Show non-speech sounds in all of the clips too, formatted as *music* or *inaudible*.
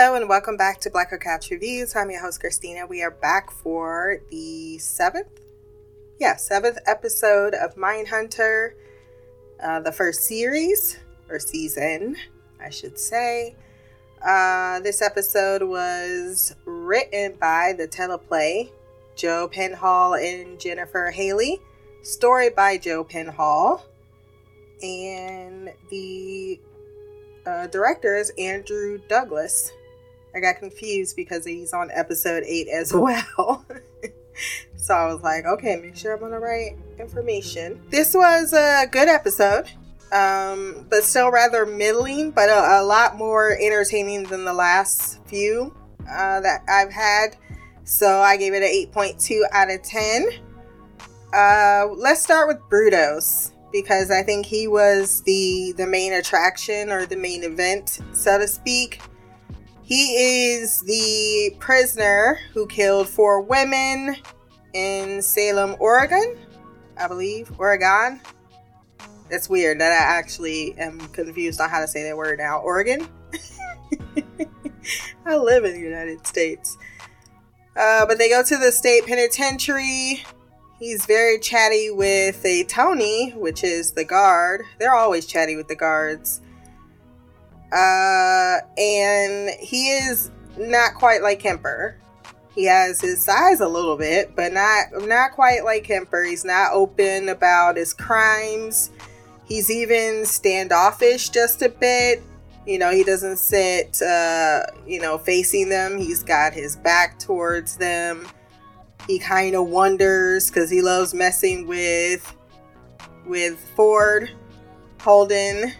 Hello and welcome back to Black Couch Reviews. I'm your host Christina. We are back for the seventh, yeah, seventh episode of Mindhunter, uh, the first series or season, I should say. Uh, this episode was written by the teleplay Joe Penhall and Jennifer Haley, story by Joe Penhall, and the uh, director is Andrew Douglas. I got confused because he's on episode 8 as *laughs* well. so I was like, okay, make sure I'm on the right information. This was a good episode, um, but still rather middling, but a, a, lot more entertaining than the last few uh, that I've had. So I gave it an 8.2 out of 10. Uh, let's start with Brudos because I think he was the the main attraction or the main event, so to speak. He is the prisoner who killed four women in Salem, Oregon, I believe. Oregon. That's weird that I actually am confused on how to say that word now. Oregon? *laughs* I live in the United States. Uh, but they go to the state penitentiary He's very chatty with a Tony, which is the guard. They're always chatty with the guards. Uh, and he is not quite like Kemper. He has his size a little bit, but not not quite like Kemper. He's not open about his crimes. He's even standoffish just a bit. You know, he doesn't sit, uh, you know, facing them. He's got his back towards them he kind of wonders because he loves messing with with Ford Holden,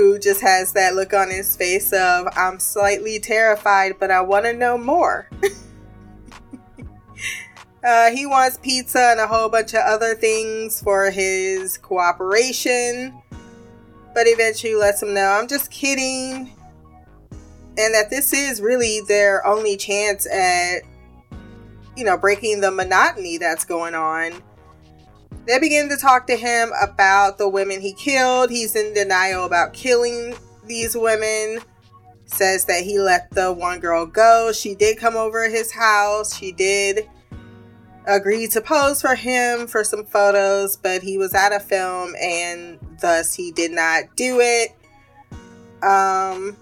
who just has that look on his face of I'm slightly terrified, but I want to know more. *laughs* uh, he wants pizza and a whole bunch of other things for his cooperation, but eventually lets him know I'm just kidding, and that this is really their only chance at you know, breaking the monotony that's going on. They begin to talk to him about the women he killed. He's in denial about killing these women. Says that he let the one girl go. She did come over his house. She did agree to pose for him for some photos, but he was out of film and thus he did not do it. Um,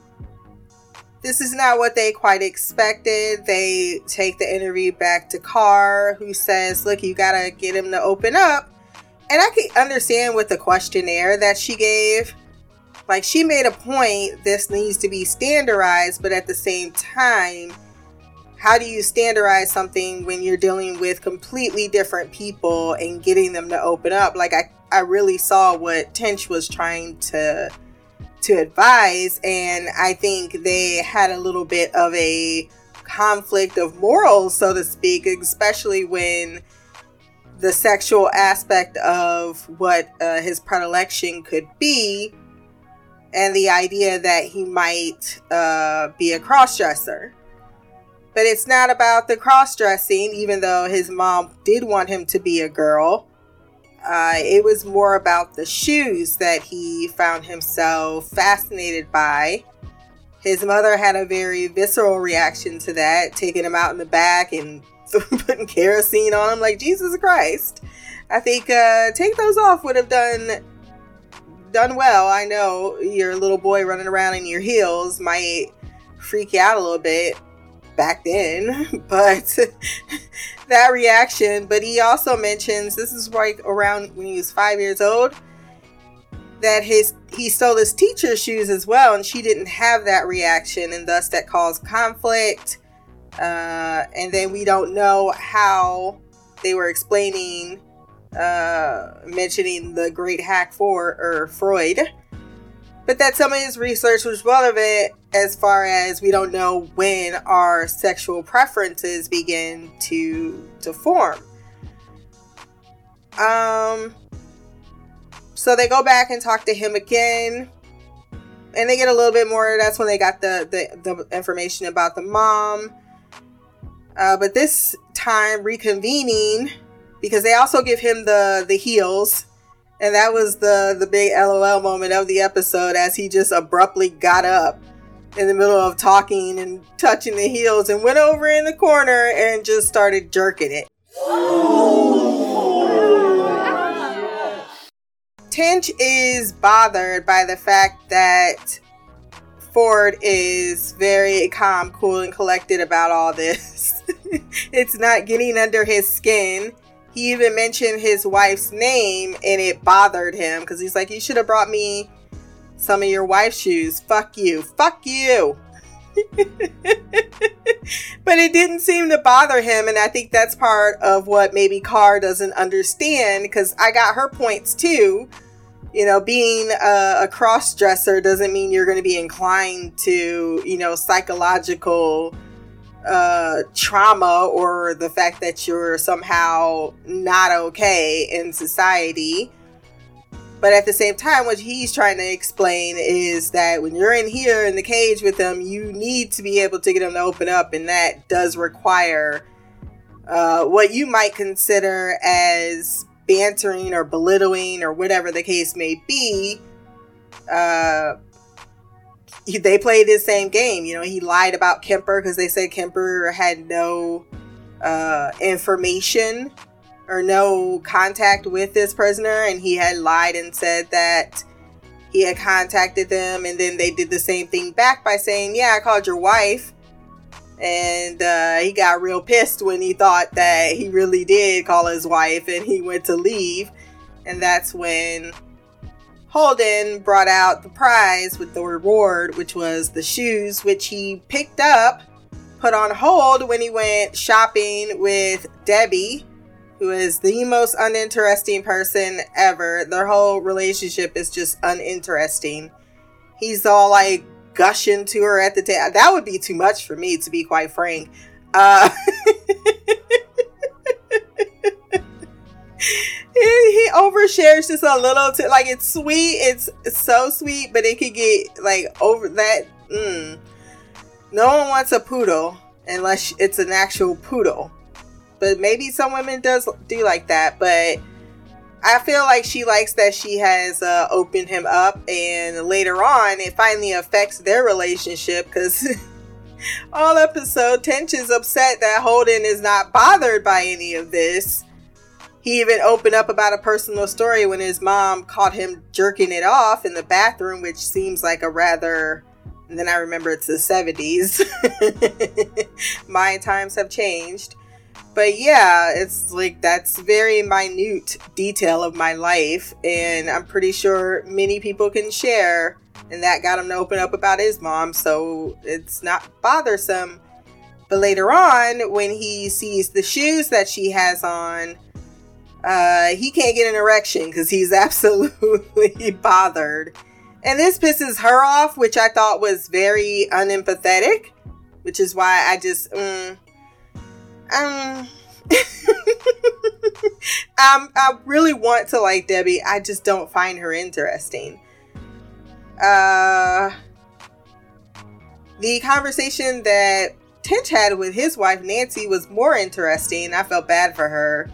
this is not what they quite expected. They take the interview back to Carr, who says, Look, you gotta get him to open up. And I can understand with the questionnaire that she gave. Like, she made a point, this needs to be standardized, but at the same time, how do you standardize something when you're dealing with completely different people and getting them to open up? Like, I, I really saw what Tench was trying to to advise. And I think they had a little bit of a conflict of morals, so to speak, especially when the sexual aspect of what uh, his predilection could be and the idea that he might uh, be a cross-dresser but it's not about the cross-dressing even though his mom did want him to be a girl uh, it was more about the shoes that he found himself fascinated by. His mother had a very visceral reaction to that, taking him out in the back and *laughs* putting kerosene on him. Like Jesus Christ! I think uh, take those off would have done done well. I know your little boy running around in your heels might freak you out a little bit back then, *laughs* but *laughs* that reaction. But he also mentions this is like around when he was five years old that his he stole his teacher's shoes as well, and she didn't have that reaction, and thus that caused conflict. Uh, and then we don't know how they were explaining, uh, mentioning the great hack for or Freud but that some of his research was relevant as far as we don't know when our sexual preferences begin to to form. Um so they go back and talk to him again and they get a little bit more that's when they got the the, the information about the mom uh, but this time reconvening because they also give him the the heels and that was the the big LOL moment of the episode as he just abruptly got up in the middle of talking and touching the heels and went over in the corner and just started jerking it. Tench is bothered by the fact that Ford is very calm, cool, and collected about all this. *laughs* it's not getting under his skin. He even mentioned his wife's name and it bothered him because he's like, You should have brought me some of your wife's shoes. Fuck you. Fuck you. *laughs* but it didn't seem to bother him. And I think that's part of what maybe Carr doesn't understand because I got her points too. You know, being a, a cross dresser doesn't mean you're going to be inclined to, you know, psychological uh, trauma or the fact that you're somehow not okay in society. But at the same time, what he's trying to explain is that when you're in here in the cage with them, you need to be able to get them to open up, and that does require uh, what you might consider as bantering or belittling or whatever the case may be. Uh, they played the same game. You know, he lied about Kemper because they said Kemper had no uh, information or no contact with this prisoner, and he had lied and said that he had contacted them, and then they did the same thing back by saying, "Yeah, I called your wife." And uh, he got real pissed when he thought that he really did call his wife, and he went to leave. And that's when Holden brought out the prize with the reward, which was the shoes, which he picked up, put on hold when he went shopping with Debbie who is the most uninteresting person ever. Their whole relationship is just uninteresting. He's all like gushing to her at the table. That would be too much for me, to be quite frank. Uh, *laughs* he, overshares just a little too like it's sweet it's so sweet but it could get like over that mm. no one wants a poodle unless it's an actual poodle but maybe some women does do like that but i feel like she likes that she has uh, opened him up and later on it finally affects their relationship because *laughs* all episode tench is upset that holden is not bothered by any of this. He even opened up about a personal story when his mom caught him jerking it off in the bathroom which seems like a rather and then i remember it's the 70s *laughs* my times have changed but yeah, it's like that's very minute detail of my life, and I'm pretty sure many people can share. And that got him to open up about his mom, so it's not bothersome. But later on, when he sees the shoes that she has on, uh, he can't get an erection because he's *laughs* absolutely bothered. And this pisses her off, which I thought was very unempathetic, which is why I just, mm, um, *laughs* um, I really want to like Debbie. I just don't find her interesting. Uh, the conversation that Tench had with his wife Nancy was more interesting. I felt bad for her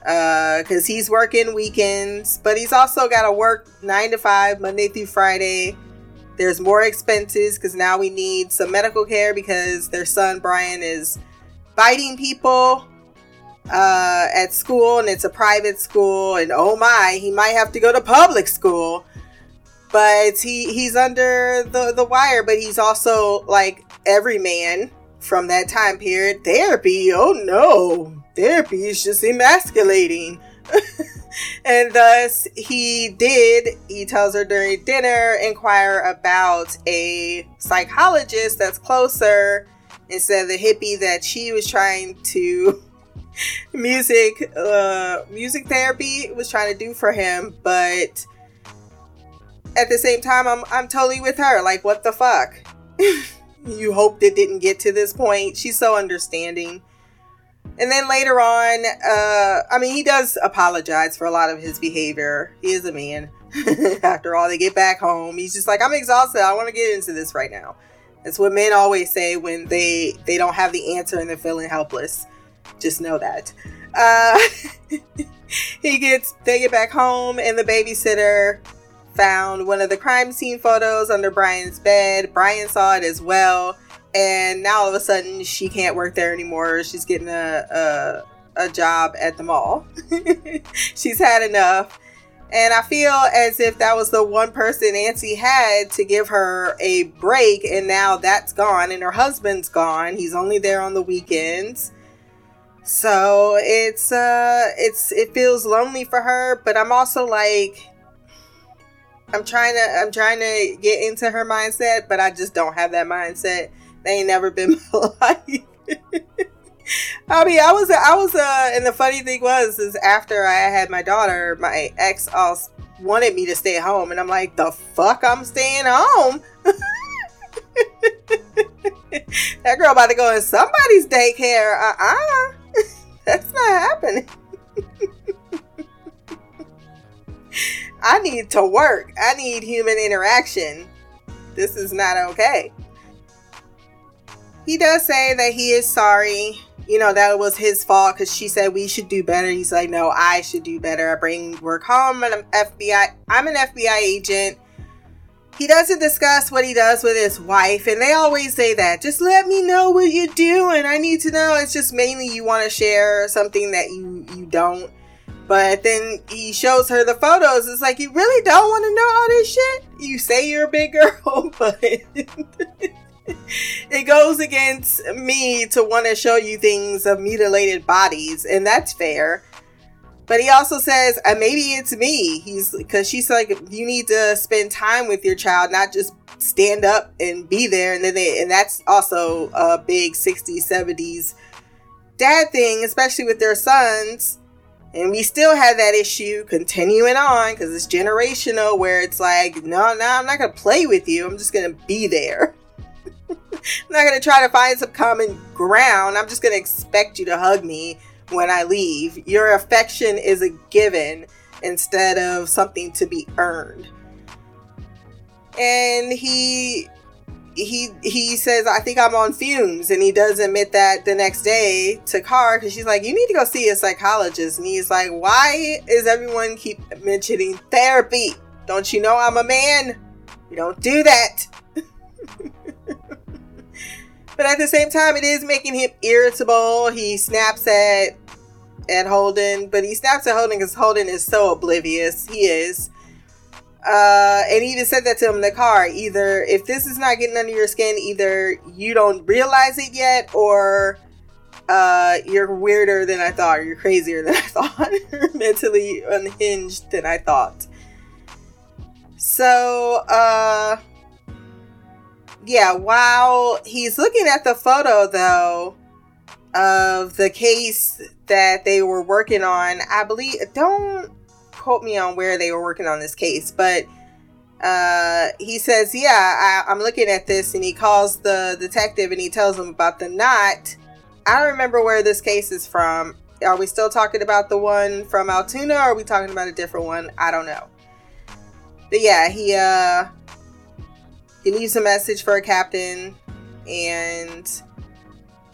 because uh, he's working weekends, but he's also got to work nine to five, Monday through Friday. There's more expenses because now we need some medical care because their son Brian is biting people uh, at school and it's a private school and oh my he might have to go to public school. But he he's under the the wire but he's also like every man from that time period. Therapy oh no. Therapy is just emasculating. *laughs* And thus he did he tells her during dinner inquire about a psychologist that's closer instead of the hippie that she was trying to *laughs* music uh music therapy was trying to do for him but at the same time i'm i'm totally with her. Like what the fuck? *laughs* You hoped it didn't get to this point. She's so understanding. And then later on uh i mean he does apologize for a lot of his behavior. He is a man. *laughs* After all they get back home. He's just like i'm exhausted. I want to get into this right now it's what men always say when they they don't have the answer and they're feeling helpless. Just know that. Uh, *laughs* he gets they get back home and the babysitter found one of the crime scene photos under Brian's bed. Brian saw it as well. And now all of a sudden she can't work there anymore. She's getting a, a, a job at the mall. *laughs* She's had enough. And I feel as if that was the one person Nancy had to give her a break, and now that's gone, and her husband's gone. He's only there on the weekends. So it's uh it's it feels lonely for her, but I'm also like I'm trying to I'm trying to get into her mindset, but I just don't have that mindset. They ain't never been *laughs* my life. I mean, I was, I was, uh, and the funny thing was, is after I had my daughter, my ex also wanted me to stay home, and I'm like, the fuck, I'm staying home. *laughs* that girl about to go in somebody's daycare. Uh uh-uh. uh *laughs* That's not happening. *laughs* I need to work. I need human interaction. This is not okay. He does say that he is sorry you know, that was his fault because she said we should do better. He's like, no, I should do better. I bring work home and I'm FBI. I'm an FBI agent. He doesn't discuss what he does with his wife, and they always say that. Just let me know what you're doing. I need to know. It's just mainly you want to share something that you you don't. But then he shows her the photos. It's like you really don't want to know all this shit. You say you're a big *laughs* girl, but goes against me to want to show you things of mutilated bodies, and that's fair. But he also says, uh, maybe it's me. He's because she's like, you need to spend time with your child, not just stand up and be there. And then they, and that's also a big 60s, 70s dad thing, especially with their sons. And we still have that issue continuing on because it's generational where it's like, no, no, I'm not going to play with you. I'm just going to be there. I'm not gonna try to find some common ground. I'm just gonna expect you to hug me when I leave. Your affection is a given instead of something to be earned. And he he he says, I think I'm on fumes, and he does admit that the next day to Carr because she's like, you need to go see a psychologist, and he's like, why is everyone keep mentioning therapy? Don't you know I'm a man? You don't do that. But at the same time, it is making him irritable. He snaps at at Holden, but he snaps at Holden because Holden is so oblivious. He is. Uh, and he even said that to him in the car. Either if this is not getting under your skin, either you don't realize it yet, or uh, you're weirder than I thought, or you're crazier than I *laughs* thought, mentally unhinged than I thought. So, uh, yeah, while he's looking at the photo though of the case that they were working on, I believe don't quote me on where they were working on this case, but uh, he says, "Yeah, I, am looking at this," and he calls the detective and he tells him about the knot. I don't remember where this case is from. Are we still talking about the one from Altoona, or are we talking about a different one? I don't know. But yeah, he uh he leaves a message for a captain, and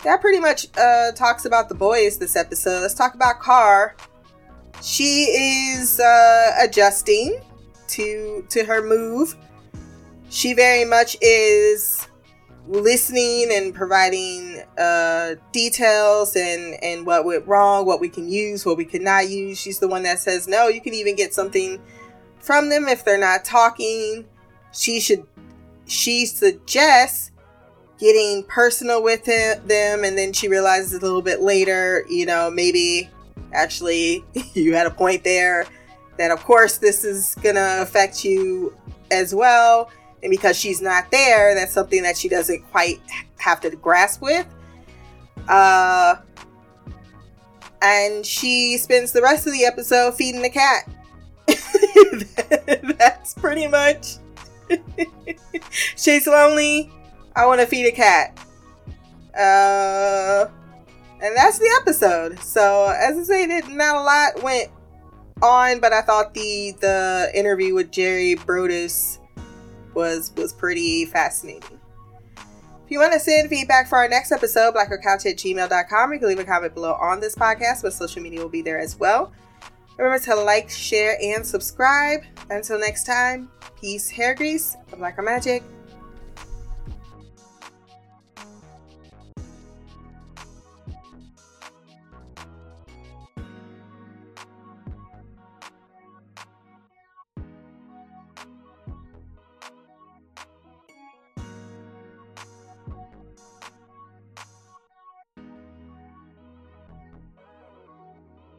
that pretty much uh, talks about the boys this episode. Let's talk about Carr. She is uh, adjusting to to her move. She very much is listening and providing uh, details and and what went wrong, what we can use, what we cannot use. She's the one that says no. You can even get something from them if they're not talking. She should she suggests getting personal with him, them, and then she realizes a little bit later, you know, maybe actually *laughs* you had a point there that, of course, this is gonna affect you as well. And because she's not there, that's something that she doesn't quite have to grasp with. Uh, and she spends the rest of the episode feeding the cat. *laughs* that's pretty much *laughs* She's lonely. I want to feed a cat. Uh, and that's the episode. So as I say, not a lot went on, but I thought the the interview with Jerry Brudos was was pretty fascinating. If you want to send feedback for our next episode, blackercouch at gmail.com, you can leave a comment below on this podcast, but social media will be there as well. Remember to like, share, and subscribe. Until next time, peace, hair grease, black magic.